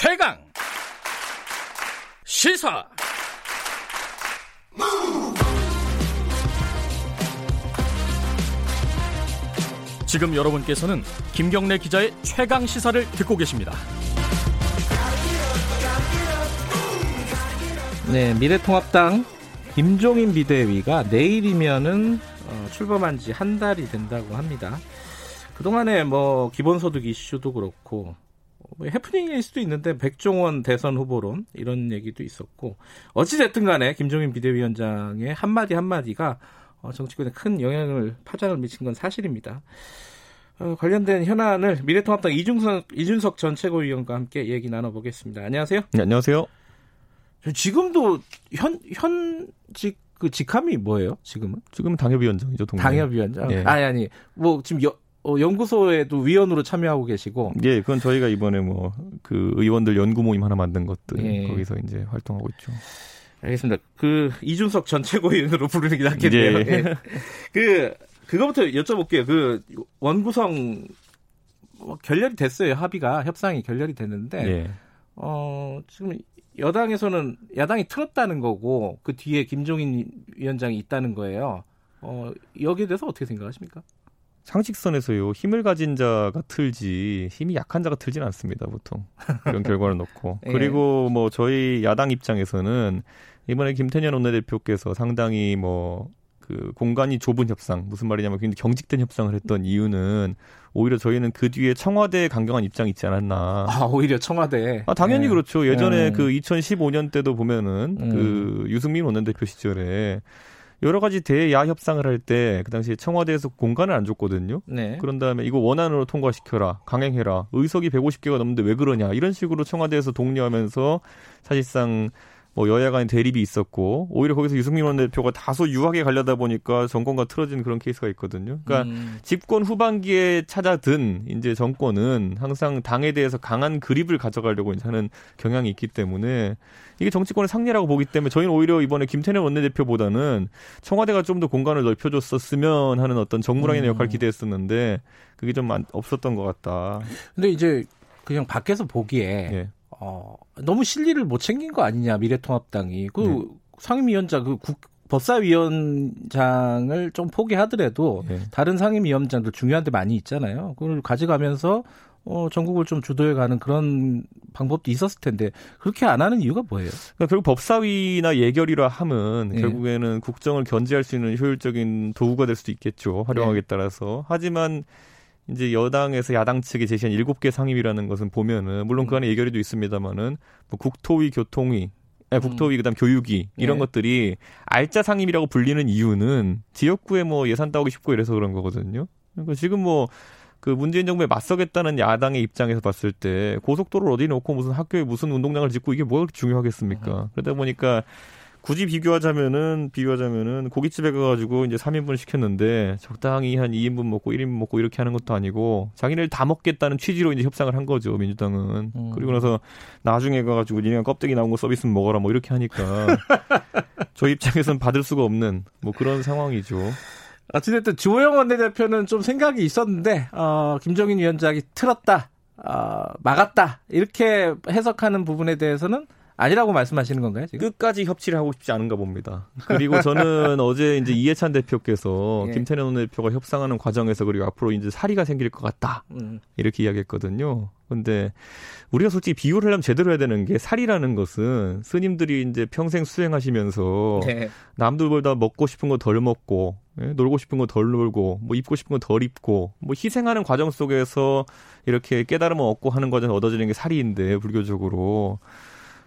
최강 시사 지금 여러분께서는 김경래 기자의 최강 시사를 듣고 계십니다. 네, 미래통합당 김종인 비대위가 내일이면은 어, 출범한 지 한 달이 된다고 합니다. 그동안에 뭐 기본소득 이슈도 그렇고 뭐 해프닝일 수도 있는데 백종원 대선 후보론 이런 얘기도 있었고 어찌됐든 간에 김종인 비대위원장의 한마디 한마디가 어, 정치권에 큰 영향을 파장을 미친 건 사실입니다. 어, 관련된 현안을 미래통합당 이준석, 이준석 전 최고위원과 함께 얘기 나눠보겠습니다. 안녕하세요. 네, 안녕하세요. 지금도 현 현직 그 직함이 뭐예요? 지금은? 지금 당협위원장이죠. 동네. 당협위원장. 예. 아니 아니 뭐 지금 여, 어, 연구소에도 위원으로 참여하고 계시고. 예, 그건 저희가 이번에 뭐 그 의원들 연구 모임 하나 만든 것들 예. 거기서 이제 활동하고 있죠. 알겠습니다. 그 이준석 전 최고위원으로 부르는 게 낫겠네요. 예. 예. 그 그거부터 여쭤볼게요. 그 원구성 뭐 결렬이 됐어요. 합의가 협상이 결렬이 됐는데 예. 어 지금 여당에서는 야당이 틀었다는 거고 그 뒤에 김종인 위원장이 있다는 거예요. 어, 여기에 대해서 어떻게 생각하십니까? 상식선에서요 힘을 가진 자가 틀지 힘이 약한 자가 틀지는 않습니다 보통 이런 결과를 놓고 예. 그리고 뭐 저희 야당 입장에서는 이번에 김태년 원내대표께서 상당히 뭐 그 공간이 좁은 협상 무슨 말이냐면 굉장히 경직된 협상을 했던 이유는 오히려 저희는 그 뒤에 청와대에 강경한 입장이 있지 않았나. 아, 오히려 청와대. 아, 당연히 네. 그렇죠. 예전에 네. 그 2015년 때도 보면은 음. 그 유승민 원내대표 시절에 여러 가지 대야 협상을 할 때 그 당시에 청와대에서 공간을 안 줬거든요. 네. 그런 다음에 이거 원안으로 통과시켜라, 강행해라. 의석이 150개가 넘는데 왜 그러냐. 이런 식으로 청와대에서 독려하면서 사실상 뭐 여야 간의 대립이 있었고 오히려 거기서 유승민 원내대표가 다소 유하게 가려다 보니까 정권과 틀어진 그런 케이스가 있거든요. 그러니까 음. 집권 후반기에 찾아든 이제 정권은 항상 당에 대해서 강한 그립을 가져가려고 하는 경향이 있기 때문에 이게 정치권의 상례라고 보기 때문에 저희는 오히려 이번에 김태년 원내대표보다는 청와대가 좀 더 공간을 넓혀줬었으면 하는 어떤 정무랑의 음. 역할을 기대했었는데 그게 좀 없었던 것 같다. 근데 이제 그냥 밖에서 보기에 예. 어, 너무 실리를 못 챙긴 거 아니냐 미래통합당이 그 네. 상임위원장 그 국, 법사위원장을 좀 포기하더라도 네. 다른 상임위원장들 중요한 데 많이 있잖아요. 그걸 가져가면서 어, 전국을 좀 주도해 가는 그런 방법도 있었을 텐데 그렇게 안 하는 이유가 뭐예요? 그러니까 결국 법사위나 예결이라 함은 네. 결국에는 국정을 견제할 수 있는 효율적인 도구가 될 수도 있겠죠. 활용하기에 네. 따라서. 하지만 이제 여당에서 야당 측에 제시한 일곱 개 상임이라는 것은 보면은 물론 그 안에 음. 예결위도 있습니다만은 뭐 국토위, 교통위, 아 국토위 그다음 교육위 이런 네. 것들이 알짜 상임이라고 불리는 이유는 지역구에 뭐 예산 따오기 쉽고 이래서 그런 거거든요. 그러니까 지금 뭐 그 문재인 정부에 맞서겠다는 야당의 입장에서 봤을 때 고속도로를 어디 놓고 무슨 학교에 무슨 운동장을 짓고 이게 뭐가 그렇게 중요하겠습니까? 음. 그러다 보니까 굳이 비교하자면은 비교하자면은 고깃집에 가가지고 이제 3인분 시켰는데 적당히 한 2인분 먹고 1인분 먹고 이렇게 하는 것도 아니고 자기네들 다 먹겠다는 취지로 이제 협상을 한 거죠 민주당은 음. 그리고 나서 나중에 가가지고 니네가 껍데기 나온 거 서비스 먹어라 뭐 이렇게 하니까 저희 입장에서는 받을 수가 없는 뭐 그런 상황이죠. 어찌됐든 주호영 원내대표는 좀 생각이 있었는데 어, 김정인 위원장이 틀었다, 어, 막았다 이렇게 해석하는 부분에 대해서는 아니라고 말씀하시는 건가요? 지금? 끝까지 협치를 하고 싶지 않은가 봅니다. 그리고 저는 어제 이제 이해찬 대표께서 예. 김태년 대표가 협상하는 과정에서 그리고 앞으로 이제 사리가 생길 것 같다 음. 이렇게 이야기했거든요. 근데 우리가 솔직히 비유를 하려면 제대로 해야 되는 게 살이라는 것은 스님들이 이제 평생 수행하시면서 네. 남들보다 먹고 싶은 거 덜 먹고 예? 놀고 싶은 거 덜 놀고 뭐 입고 싶은 거 덜 입고 뭐 희생하는 과정 속에서 이렇게 깨달음을 얻고 하는 과정에 얻어지는 게 살이인데 불교적으로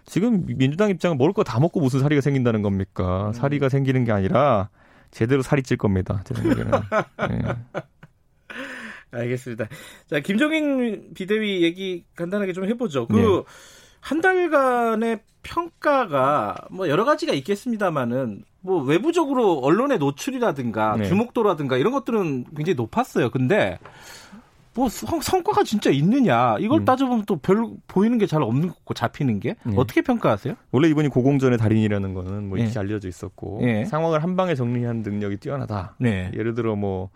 지금 민주당 입장은 먹을 거 다 먹고 무슨 사리가 생긴다는 겁니까? 음. 사리가 생기는 게 아니라 제대로 살이 찔 겁니다. 제 생각에는. 네. 알겠습니다. 자, 김종인 비대위 얘기 간단하게 좀 해보죠. 그, 네. 한 달간의 평가가 뭐 여러 가지가 있겠습니다만은 뭐 외부적으로 언론의 노출이라든가 네. 주목도라든가 이런 것들은 굉장히 높았어요. 근데 뭐 성, 성과가 진짜 있느냐 이걸 음. 따져보면 또 별 보이는 게 잘 없는 거고 잡히는 게 네. 어떻게 평가하세요? 원래 이분이 고공전의 달인이라는 거는 뭐 네. 이렇게 알려져 있었고 네. 상황을 한 방에 정리한 능력이 뛰어나다. 네. 예를 들어 뭐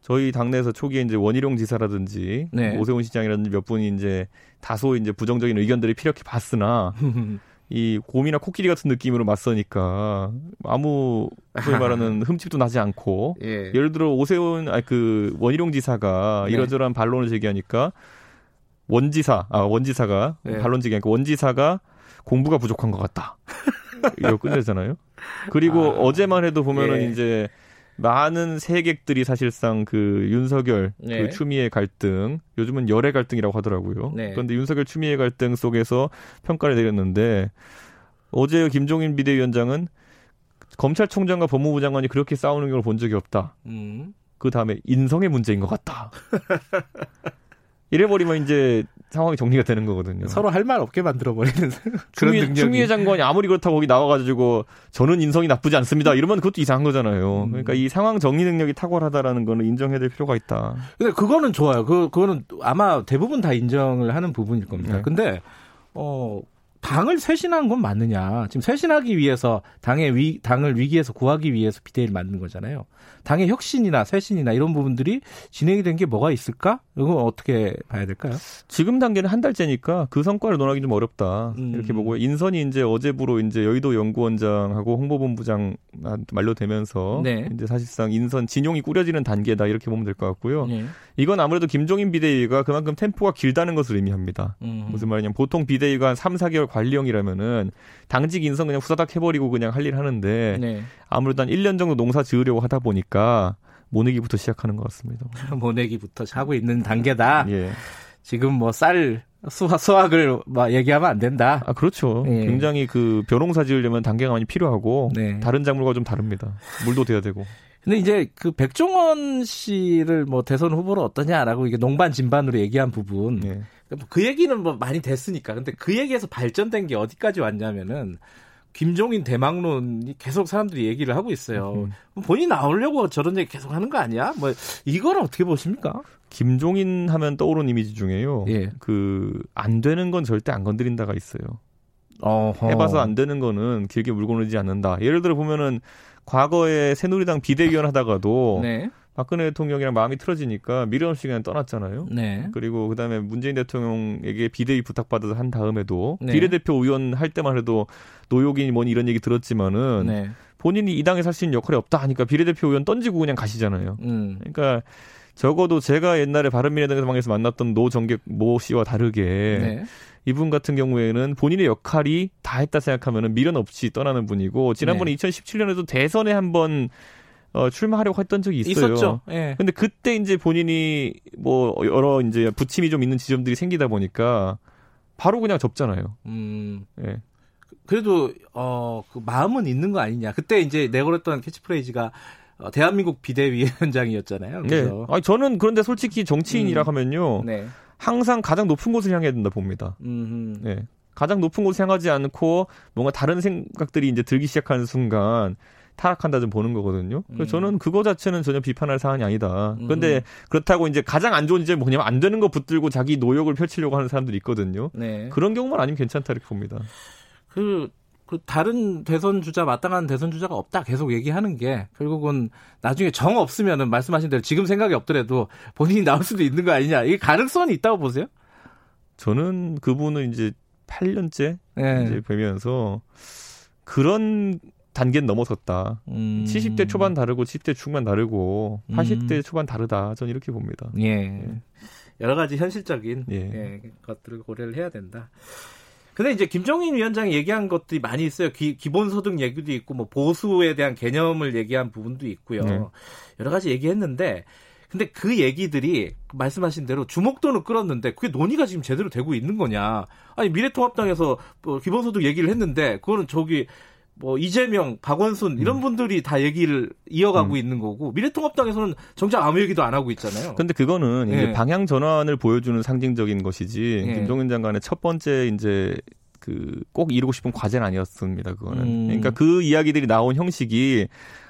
저희 당내에서 초기에 이제 원희룡 지사라든지 네. 오세훈 시장이라든지 몇 분이 이제 다소 이제 부정적인 의견들이 피력해 봤으나 이 곰이나 코끼리 같은 느낌으로 맞서니까 아무 소위 말하는 흠집도 나지 않고 예. 를 들어 오세훈 아니 그 원희룡 지사가 네. 이러저러한 반론을 제기하니까 원지사 아 원지사가 네. 반론 제기하니까 원지사가 공부가 부족한 것 같다 이거 끝내잖아요. 그리고 아, 어제만 해도 보면은 예. 이제 많은 세객들이 사실상 그 윤석열 그 네. 그 추미애 갈등 요즘은 열애 갈등이라고 하더라고요. 네. 그런데 윤석열 추미애 갈등 속에서 평가를 내렸는데 어제 김종인 비대위원장은 검찰총장과 법무부 장관이 그렇게 싸우는 경우를 본 적이 없다. 음. 그 다음에 인성의 문제인 것 같다. 이래버리면 이제 상황이 정리가 되는 거거든요. 서로 할 말 없게 만들어버리는 그런 능력이. 추미애 장관이 아무리 그렇다고 거기 나와가지고 저는 인성이 나쁘지 않습니다. 이러면 그것도 이상한 거잖아요. 음. 그러니까 이 상황 정리 능력이 탁월하다라는 거는 인정해야 될 필요가 있다. 근데 그거는 좋아요. 그, 그거는 아마 대부분 다 인정을 하는 부분일 겁니다. 네. 근데, 어, 당을 쇄신한 건 맞느냐. 지금 쇄신하기 위해서 당의 위, 당을 위기에서 구하기 위해서 비대위를 만든 거잖아요. 당의 혁신이나 쇄신이나 이런 부분들이 진행이 된 게 뭐가 있을까? 이거 어떻게 봐야 될까요? 지금 단계는 한 달째니까 그 성과를 논하기 좀 어렵다. 음. 이렇게 보고 인선이 이제 어제부로 이제 여의도 연구원장하고 홍보본부장 만료되면서 네. 이제 사실상 인선 진용이 꾸려지는 단계다 이렇게 보면 될 것 같고요. 네. 이건 아무래도 김종인 비대위가 그만큼 템포가 길다는 것을 의미합니다. 음. 무슨 말이냐면 보통 비대위가 한 3, 4개월 관리형이라면은 당직 인선 그냥 후다닥 해버리고 그냥 할 일 하는데 네. 아무래도 한 1년 정도 농사 지으려고 하다 보니까 모내기부터 시작하는 것 같습니다. 모내기부터 하고 있는 단계다. 예. 지금 뭐 쌀 수학, 수학을 막 얘기하면 안 된다. 아, 그렇죠. 예. 굉장히 그 벼농사 지으려면 단계가 많이 필요하고 네. 다른 작물과 좀 다릅니다. 물도 돼야 되고. 근데 이제 그 백종원 씨를 뭐 대선 후보로 어떠냐라고 이게 농반 진반으로 얘기한 부분. 예. 그 얘기는 뭐 많이 됐으니까. 근데 그 얘기에서 발전된 게 어디까지 왔냐면은 김종인 대망론이 계속 사람들이 얘기를 하고 있어요. 음. 본인이 나오려고 저런 얘기 계속 하는 거 아니야? 뭐 이걸 어떻게 보십니까? 김종인 하면 떠오르는 이미지 중에요. 예. 그안 되는 건 절대 안 건드린다가 있어요. 어허. 해봐서 안 되는 거는 길게 물고 늘지 않는다. 예를 들어 보면은 과거에 새누리당 비대위원 하다가도 네. 박근혜 대통령이랑 마음이 틀어지니까 미련 없이 그냥 떠났잖아요. 네. 그리고 그다음에 문재인 대통령에게 비대위 부탁받아서 한 다음에도 네. 비례대표 의원 할 때만 해도 노욕이니 뭐니 이런 얘기 들었지만은 네. 본인이 이 당에 살 수 있는 역할이 없다 하니까 비례대표 의원 던지고 그냥 가시잖아요. 음. 그러니까 적어도 제가 옛날에 바른미래당에서 만났던 노정객 모 씨와 다르게 네. 이분 같은 경우에는 본인의 역할이 다 했다 생각하면은 미련 없이 떠나는 분이고 지난번에 네. 2017년에도 대선에 한번 어, 출마하려고 했던 적이 있어요. 있었죠. 예. 근데 그때 이제 본인이 뭐 여러 이제 부침이 좀 있는 지점들이 생기다 보니까 바로 그냥 접잖아요. 음. 예. 그래도 어 그 마음은 있는 거 아니냐. 그때 이제 내걸었던 캐치프레이즈가 어, 대한민국 비대위원장이었잖아요. 네. 그래서. 네. 아니 저는 그런데 솔직히 정치인이라 음. 하면요. 네. 항상 가장 높은 곳을 향해야 된다 봅니다. 음흠. 네. 가장 높은 곳을 향하지 않고 뭔가 다른 생각들이 이제 들기 시작하는 순간 타락한다 좀 보는 거거든요. 그래서 음. 저는 그거 자체는 전혀 비판할 사안이 아니다. 그런데 음. 그렇다고 이제 가장 안 좋은 점이 뭐냐면 안 되는 거 붙들고 자기 노역을 펼치려고 하는 사람들이 있거든요. 네. 그런 경우만 아니면 괜찮다 이렇게 봅니다. 그, 그 다른 대선 주자 마땅한 대선 주자가 없다 계속 얘기하는 게 결국은 나중에 정 없으면은 말씀하신 대로 지금 생각이 없더라도 본인이 나올 수도 있는 거 아니냐 이게 가능성이 있다고 보세요? 저는 그분은 이제 8년째 네. 이제 뵈면서 그런 단계는 넘어섰다. 음. 70대 초반 다르고 70대 중반 다르고 80대 음. 초반 다르다. 저는 이렇게 봅니다. 예. 예. 여러 가지 현실적인 예. 예, 것들을 고려를 해야 된다. 근데 이제 김정인 위원장이 얘기한 것들이 많이 있어요. 기, 본소득 얘기도 있고 뭐 보수에 대한 개념을 얘기한 부분도 있고요. 네. 여러 가지 얘기했는데 근데 그 얘기들이 말씀하신 대로 주목도는 끌었는데 그게 논의가 지금 제대로 되고 있는 거냐? 아니 미래통합당에서 뭐 기본소득 얘기를 했는데 그거는 저기 뭐 이재명, 박원순 이런 음. 분들이 다 얘기를 이어가고 음. 있는 거고 미래통합당에서는 정작 아무 얘기도 안 하고 있잖아요. 근데 그거는 이제 예. 방향 전환을 보여주는 상징적인 것이지 예. 김종인 장관의 첫 번째 이제 그 꼭 이루고 싶은 과제는 아니었습니다. 그거는. 음. 그러니까 그 이야기들이 나온 형식이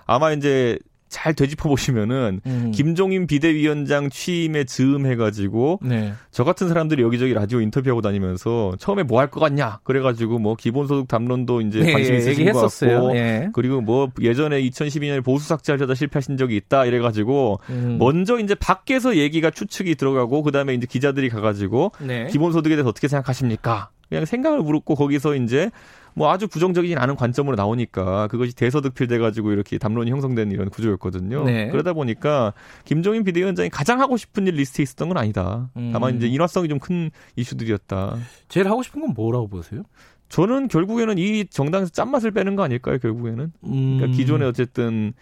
아마 이제 잘 되짚어 보시면은 음. 김종인 비대위원장 취임에 즈음해가지고 네. 저 같은 사람들이 여기저기 라디오 인터뷰하고 다니면서 처음에 뭐 할 것 같냐 그래가지고 뭐 기본소득 담론도 이제 네, 관심 있으신 것 같고 네. 그리고 뭐 예전에 2012년에 보수 삭제하려다 실패하신 적이 있다 이래가지고 음. 먼저 이제 밖에서 얘기가 추측이 들어가고 그 다음에 이제 기자들이 가가지고 네. 기본소득에 대해서 어떻게 생각하십니까? 그냥 생각을 물었고 거기서 이제 뭐 아주 부정적이진 않은 관점으로 나오니까 그것이 대서특필돼 가지고 이렇게 담론이 형성된 이런 구조였거든요. 네. 그러다 보니까 김종인 비대위원장이 가장 하고 싶은 일 리스트에 있었던 건 아니다. 음. 다만 이제 인화성이 좀 큰 이슈들이었다. 제일 하고 싶은 건 뭐라고 보세요? 저는 결국에는 이 정당에서 짠맛을 빼는 거 아닐까요? 결국에는 음. 그러니까 기존에 어쨌든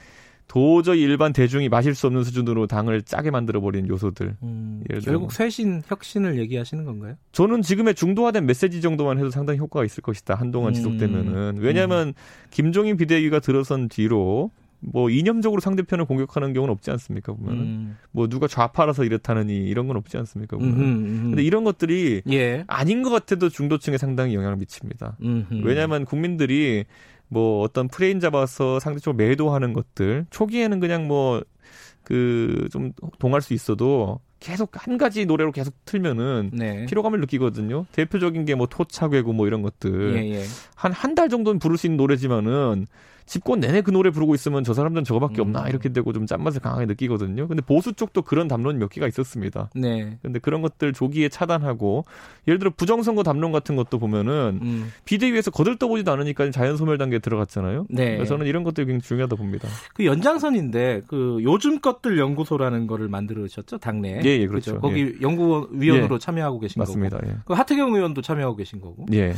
도저히 일반 대중이 마실 수 없는 수준으로 당을 짜게 만들어 버리는 요소들. 음, 결국 쇄신, 혁신을 얘기하시는 건가요? 저는 지금의 중도화된 메시지 정도만 해도 상당히 효과가 있을 것이다. 한동안 음, 지속되면은. 왜냐하면 음. 김종인 비대위가 들어선 뒤로 뭐 이념적으로 상대편을 공격하는 경우는 없지 않습니까 보면은 음. 뭐 누가 좌파라서 이렇다느니 이런 건 없지 않습니까 보면 음, 근데 이런 것들이 예. 아닌 것 같아도 중도층에 상당히 영향을 미칩니다 왜냐하면 국민들이 뭐 어떤 프레임 잡아서 상대적으로 매도하는 것들 초기에는 그냥 뭐 그 좀 동할 수 있어도 계속 한 가지 노래로 계속 틀면은 네. 피로감을 느끼거든요. 대표적인 게 뭐 토착외고 뭐 이런 것들 예, 예. 한한 달 정도는 부를 수 있는 노래지만은 집권 내내 그 노래 부르고 있으면 저 사람들은 저거밖에 없나 음. 이렇게 되고 좀 짠맛을 강하게 느끼거든요. 근데 보수 쪽도 그런 담론이 몇 개가 있었습니다. 네. 근데 그런 것들 조기에 차단하고 예를 들어 부정선거 담론 같은 것도 보면은 음. 비대위에서 거들떠보지도 않으니까 자연 소멸 단계에 들어갔잖아요. 네. 그래서 저는 이런 것들이 굉장히 중요하다 봅니다. 그 연장선인데 그 요즘 것들 연구소라는 거를 만들으셨죠 당내. 예, 예 그렇죠. 그렇죠? 거기 예. 연구위원으로 예. 참여하고 계신 맞습니다. 거고. 예. 그 하태경 의원도 참여하고 계신 거고. 예.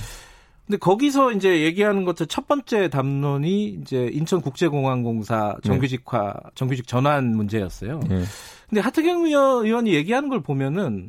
근데 거기서 이제 얘기하는 것들 첫 번째 담론이 이제 인천국제공항공사 정규직화, 정규직 전환 문제였어요. 네. 근데 하태경 의원이 얘기하는 걸 보면은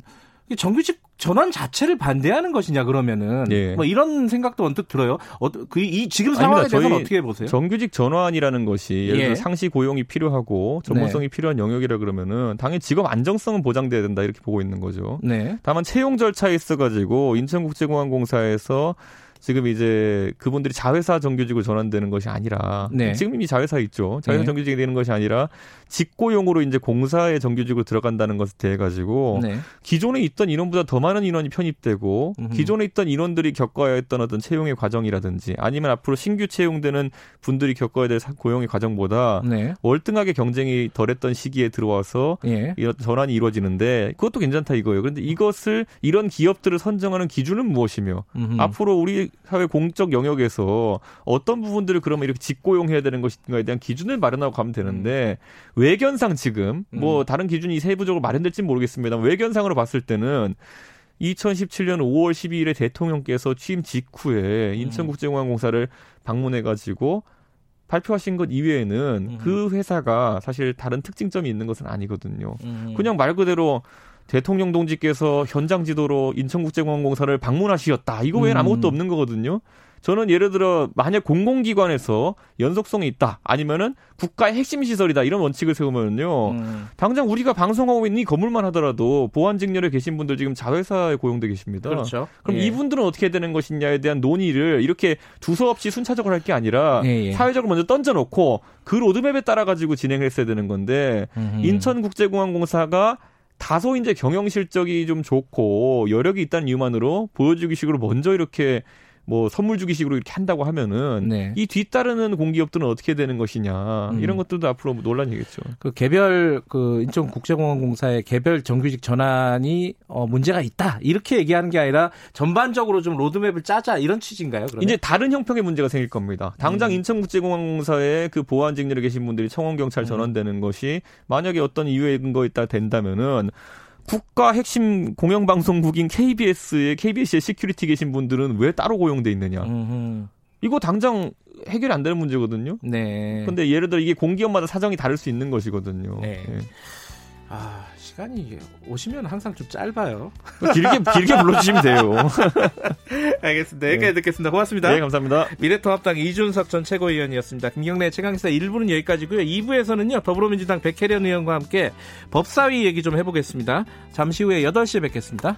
정규직 전환 자체를 반대하는 것이냐 그러면은 예. 뭐 이런 생각도 언뜻 들어요. 어, 그이 지금 상황에 아닙니다. 대해서는 어떻게 보세요? 정규직 전환이라는 것이 예를 들어 예. 상시 고용이 필요하고 전문성이 네. 필요한 영역이라 그러면은 당연히 직업 안정성은 보장돼야 된다 이렇게 보고 있는 거죠. 네. 다만 채용 절차에 있어 가지고 인천국제공항공사에서 지금 이제 그분들이 자회사 정규직으로 전환되는 것이 아니라 네. 지금 이미 자회사 있죠. 자회사 네. 정규직이 되는 것이 아니라 직고용으로 이제 공사의 정규직으로 들어간다는 것에 대해 가지고 네. 기존에 있던 인원보다 더 많은 인원이 편입되고 음흠. 기존에 있던 인원들이 겪어야 했던 어떤 채용의 과정이라든지 아니면 앞으로 신규 채용되는 분들이 겪어야 될 고용의 과정보다 네. 월등하게 경쟁이 덜했던 시기에 들어와서 예. 이런 전환이 이루어지는데 그것도 괜찮다 이거예요. 그런데 이것을 이런 기업들을 선정하는 기준은 무엇이며 음흠. 앞으로 우리 사회 공적 영역에서 어떤 부분들을 그러면 이렇게 직고용해야 되는 것인가에 대한 기준을 마련하고 가면 되는데 외견상 지금 뭐 음. 다른 기준이 세부적으로 마련될지는 모르겠습니다. 외견상으로 봤을 때는 2017년 5월 12일에 대통령께서 취임 직후에 음. 인천국제공항공사를 방문해가지고 발표하신 것 이외에는 음. 그 회사가 사실 다른 특징점이 있는 것은 아니거든요. 음. 그냥 말 그대로 대통령 동지께서 현장 지도로 인천국제공항공사를 방문하시었다. 이거 외에는 음. 아무것도 없는 거거든요. 저는 예를 들어 만약 공공기관에서 연속성이 있다 아니면은 국가의 핵심 시설이다 이런 원칙을 세우면요 음. 당장 우리가 방송하고 있는 이 건물만 하더라도 보안 직렬에 계신 분들 지금 자회사에 고용돼 계십니다. 그렇죠. 그럼 예. 이분들은 어떻게 되는 것이냐에 대한 논의를 이렇게 두서 없이 순차적으로 할 게 아니라 예, 예. 사회적으로 먼저 던져놓고 그 로드맵에 따라 가지고 진행을 했어야 되는 건데 음. 인천국제공항공사가 다소 이제 경영 실적이 좀 좋고 여력이 있다는 이유만으로 보여주기식으로 먼저 이렇게 뭐 선물 주기식으로 이렇게 한다고 하면은 네. 이 뒤따르는 공기업들은 어떻게 되는 것이냐 음. 이런 것들도 앞으로 논란이겠죠. 그 개별 그 인천 국제공항공사의 개별 정규직 전환이 어 문제가 있다 이렇게 얘기하는 게 아니라 전반적으로 좀 로드맵을 짜자 이런 취지인가요? 그러면? 이제 다른 형평의 문제가 생길 겁니다. 당장 음. 인천국제공항공사의 그 보안 직렬에 계신 분들이 청원 경찰 음. 전환되는 음. 것이 만약에 어떤 이유의 근거 있다 된다면은 국가 핵심 공영방송국인 KBS의 KBS의 security 계신 분들은 왜 따로 고용돼 있느냐? 음흠. 이거 당장 해결이 안 되는 문제거든요. 네. 근데 예를 들어 이게 공기업마다 사정이 다를 수 있는 것이거든요. 네. 네. 아, 시간이 오시면 항상 좀 짧아요. 길게 길게 불러주시면 돼요. 알겠습니다. 여기까지 네. 듣겠습니다. 고맙습니다. 네, 감사합니다. 미래통합당 이준석 전 최고위원이었습니다. 김경래 최강시사 1부는 여기까지고요. 2부에서는요. 더불어민주당 백혜련 의원과 함께 법사위 얘기 좀 해보겠습니다. 잠시 후에 8시에 뵙겠습니다.